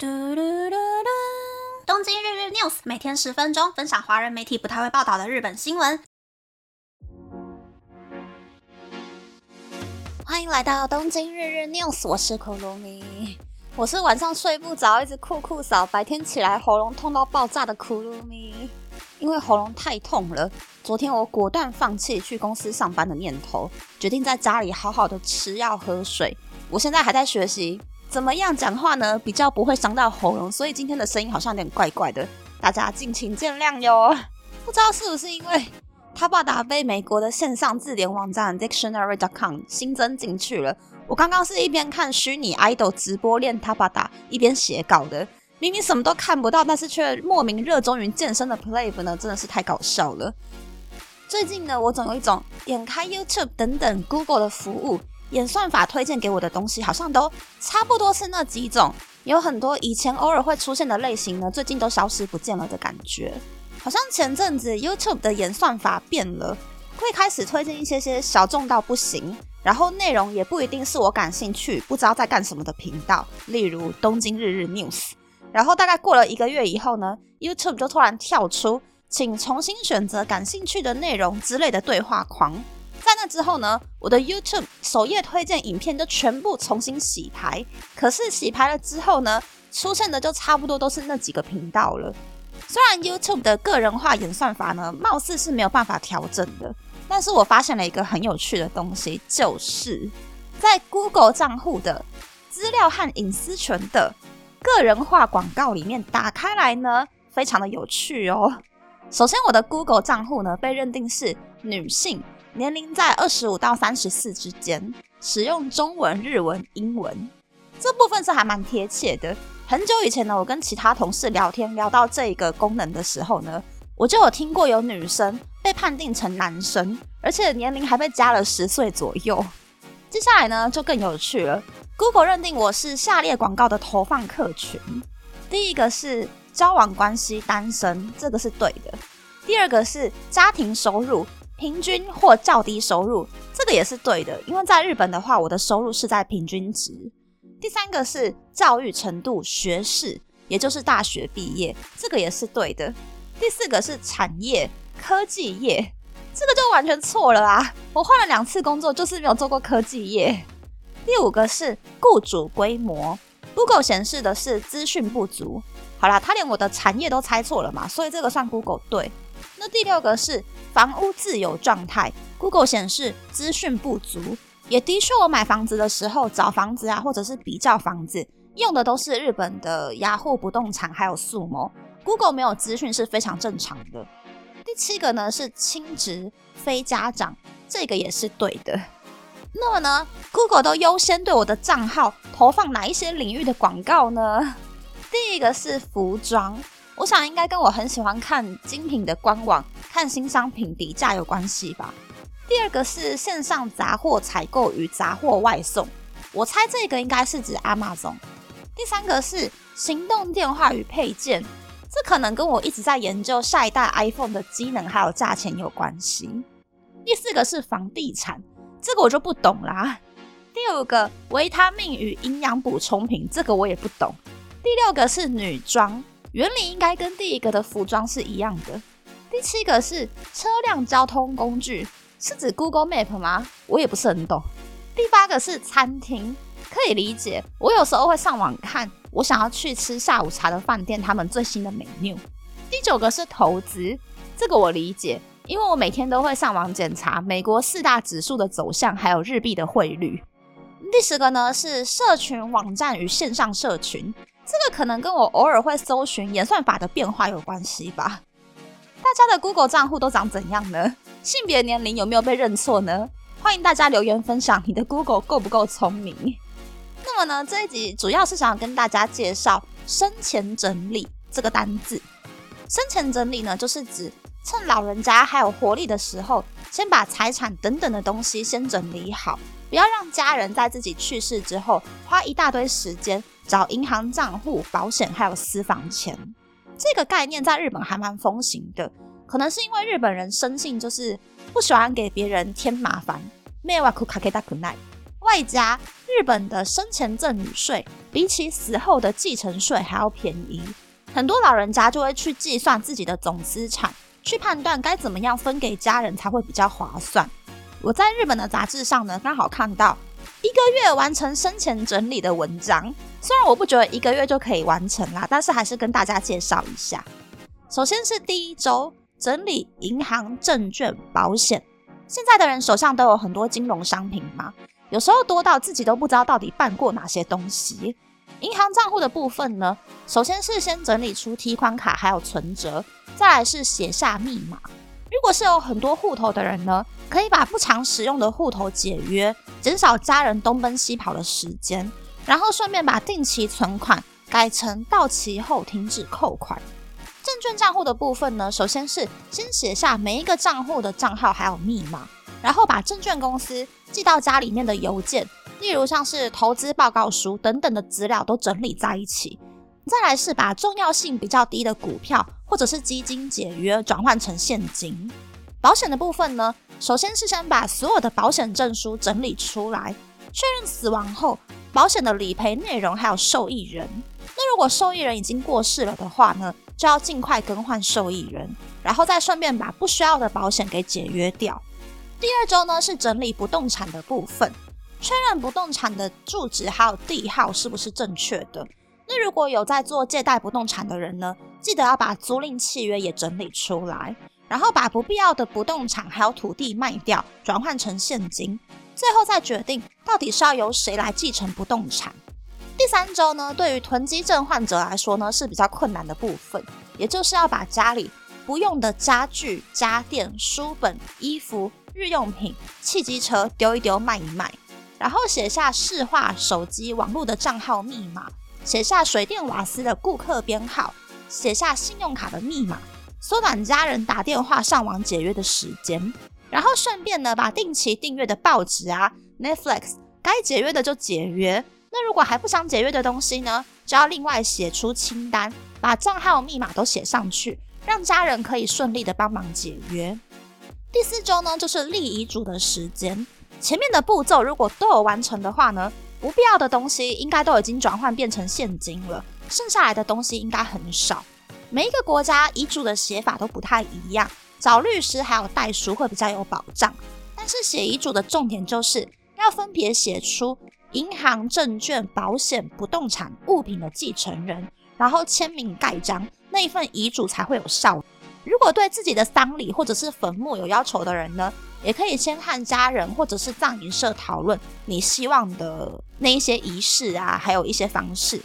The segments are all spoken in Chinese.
嘟嘟嘟嘟！东京日日 news 每天十分钟，分享华人媒体不太会报道的日本新闻。欢迎来到东京日日 news，我是可露米，我是晚上睡不着，一直酷酷扫，白天起来喉咙痛到爆炸的可露米。因为喉咙太痛了，昨天我果断放弃去公司上班的念头，决定在家里好好的吃药喝水。我现在还在学习。怎么样讲话呢？比较不会伤到喉咙，所以今天的声音好像有点怪怪的，大家敬请见谅哟。不知道是不是因为他爸达被美国的线上字典网站 Dictionary.com 新增进去了。我刚刚是一边看虚拟 idol 直播练他爸达，一边写稿的。明明什么都看不到，但是却莫名热衷于健身的 Play 呢，真的是太搞笑了。最近呢，我总有一种点开 YouTube 等等 Google 的服务。演算法推荐给我的东西好像都差不多是那几种，有很多以前偶尔会出现的类型呢，最近都消失不见了的感觉。好像前阵子 YouTube 的演算法变了，会开始推荐一些些小众到不行，然后内容也不一定是我感兴趣、不知道在干什么的频道，例如东京日日 News。然后大概过了一个月以后呢，YouTube 就突然跳出，请重新选择感兴趣的内容之类的对话框。在那之后呢，我的 YouTube 首页推荐影片就全部重新洗牌。可是洗牌了之后呢，出现的就差不多都是那几个频道了。虽然 YouTube 的个人化演算法呢，貌似是没有办法调整的，但是我发现了一个很有趣的东西，就是在 Google 账户的资料和隐私权的个人化广告里面打开来呢，非常的有趣哦。首先，我的 Google 账户呢被认定是女性。年龄在二十五到三十四之间，使用中文、日文、英文，这部分是还蛮贴切的。很久以前呢，我跟其他同事聊天聊到这个功能的时候呢，我就有听过有女生被判定成男生，而且年龄还被加了十岁左右。接下来呢，就更有趣了。Google 认定我是下列广告的投放客群：第一个是交往关系单身，这个是对的；第二个是家庭收入。平均或较低收入，这个也是对的，因为在日本的话，我的收入是在平均值。第三个是教育程度，学士，也就是大学毕业，这个也是对的。第四个是产业，科技业，这个就完全错了啊！我换了两次工作，就是没有做过科技业。第五个是雇主规模，Google 显示的是资讯不足。好啦，他连我的产业都猜错了嘛，所以这个算 Google 对。那第六个是房屋自有状态，Google 显示资讯不足，也的确，我买房子的时候找房子啊，或者是比较房子，用的都是日本的雅虎不动产还有速谋，Google 没有资讯是非常正常的。第七个呢是亲职非家长，这个也是对的。那么呢，Google 都优先对我的账号投放哪一些领域的广告呢？第一个是服装。我想应该跟我很喜欢看精品的官网、看新商品比价有关系吧。第二个是线上杂货采购与杂货外送，我猜这个应该是指 Amazon。第三个是行动电话与配件，这可能跟我一直在研究下一代 iPhone 的机能还有价钱有关系。第四个是房地产，这个我就不懂啦。第五个维他命与营养补充品，这个我也不懂。第六个是女装。原理应该跟第一个的服装是一样的。第七个是车辆交通工具，是指 Google Map 吗？我也不是很懂。第八个是餐厅，可以理解。我有时候会上网看，我想要去吃下午茶的饭店，他们最新的 menu。第九个是投资，这个我理解，因为我每天都会上网检查美国四大指数的走向，还有日币的汇率。第十个呢是社群网站与线上社群。这个可能跟我偶尔会搜寻演算法的变化有关系吧。大家的 Google 账户都长怎样呢？性别、年龄有没有被认错呢？欢迎大家留言分享你的 Google 够不够聪明。那么呢，这一集主要是想跟大家介绍生前整理这个单字。生前整理呢，就是指趁老人家还有活力的时候，先把财产等等的东西先整理好，不要让家人在自己去世之后花一大堆时间。找银行账户、保险还有私房钱，这个概念在日本还蛮风行的。可能是因为日本人生性就是不喜欢给别人添麻烦。外加日本的生前赠与税比起死后的继承税还要便宜，很多老人家就会去计算自己的总资产，去判断该怎么样分给家人才会比较划算。我在日本的杂志上呢，刚好看到一个月完成生前整理的文章。虽然我不觉得一个月就可以完成啦，但是还是跟大家介绍一下。首先是第一周整理银行、证券、保险。现在的人手上都有很多金融商品嘛，有时候多到自己都不知道到底办过哪些东西。银行账户的部分呢，首先是先整理出提款卡还有存折，再来是写下密码。如果是有很多户头的人呢，可以把不常使用的户头解约，减少家人东奔西跑的时间，然后顺便把定期存款改成到期后停止扣款。证券账户的部分呢，首先是先写下每一个账户的账号还有密码，然后把证券公司寄到家里面的邮件，例如像是投资报告书等等的资料都整理在一起。再来是把重要性比较低的股票或者是基金解约转换成现金。保险的部分呢，首先是先把所有的保险证书整理出来，确认死亡后保险的理赔内容还有受益人。那如果受益人已经过世了的话呢？就要尽快更换受益人，然后再顺便把不需要的保险给解约掉。第二周呢是整理不动产的部分，确认不动产的住址还有地号是不是正确的。那如果有在做借贷不动产的人呢，记得要把租赁契约也整理出来，然后把不必要的不动产还有土地卖掉，转换成现金，最后再决定到底是要由谁来继承不动产。第三周呢，对于囤积症患者来说呢，是比较困难的部分，也就是要把家里不用的家具、家电、书本、衣服、日用品、汽机车丢一丢、卖一卖，然后写下市话、手机、网络的账号密码，写下水电瓦斯的顾客编号，写下信用卡的密码，缩短家人打电话上网解约的时间，顺便呢，把定期订阅的报纸啊、Netflix 该解约的就解约。那如果还不想解约的东西呢，就要另外写出清单，把账号密码都写上去，让家人可以顺利的帮忙解约。第四周呢，就是立遗嘱的时间。前面的步骤如果都有完成的话呢，不必要的东西应该都已经转换变成现金了，剩下来的东西应该很少。每一个国家遗嘱的写法都不太一样，找律师还有代书会比较有保障。但是写遗嘱的重点就是要分别写出。银行、证券、保险、不动产物品的继承人，然后签名盖章，那一份遗嘱才会有效。如果对自己的丧礼或者是坟墓有要求的人呢，也可以先和家人或者是葬仪社讨论你希望的那一些仪式啊，还有一些方式，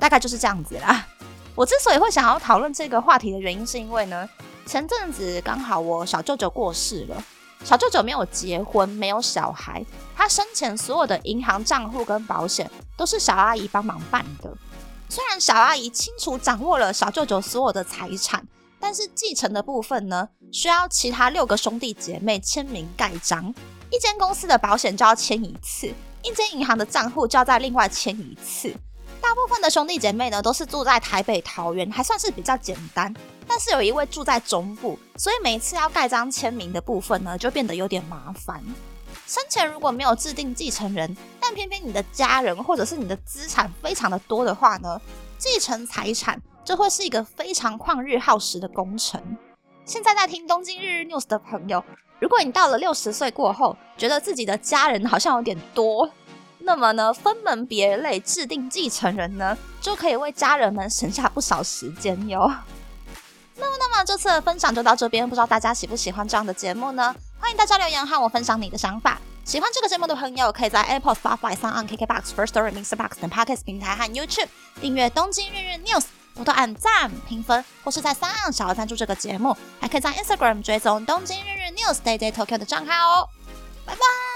大概就是这样子啦。我之所以会想要讨论这个话题的原因，是因为呢，前阵子刚好我小舅舅过世了。小舅舅没有结婚，没有小孩，他生前所有的银行账户跟保险都是小阿姨帮忙办的。虽然小阿姨清楚掌握了小舅舅所有的财产，但是继承的部分呢，需要其他六个兄弟姐妹签名盖章。一间公司的保险就要签一次，一间银行的账户就要再另外签一次。大部分的兄弟姐妹呢，都是住在台北、桃园，还算是比较简单。但是有一位住在中部，所以每次要盖章签名的部分呢，就变得有点麻烦。生前如果没有制定继承人，但偏偏你的家人或者是你的资产非常的多的话呢，继承财产就会是一个非常旷日耗时的工程。现在在听东京日日 news 的朋友，如果你到了六十岁过后，觉得自己的家人好像有点多。那么呢，分门别类制定继承人呢，就可以为家人们省下不少时间哟。那么，那么这次的分享就到这边，不知道大家喜不喜欢这样的节目呢？欢迎大家留言和我分享你的想法。喜欢这个节目的朋友，可以在 Apple、Spotify、s o n KKBox、First Story、Mr. Box 等 Podcast 平台和 YouTube 订阅《东京日日 News》，多多按赞、评分，或是在三岸小额赞助这个节目，还可以在 Instagram 追踪《东京日日 News》Day Day Tokyo 的账号哦。拜拜。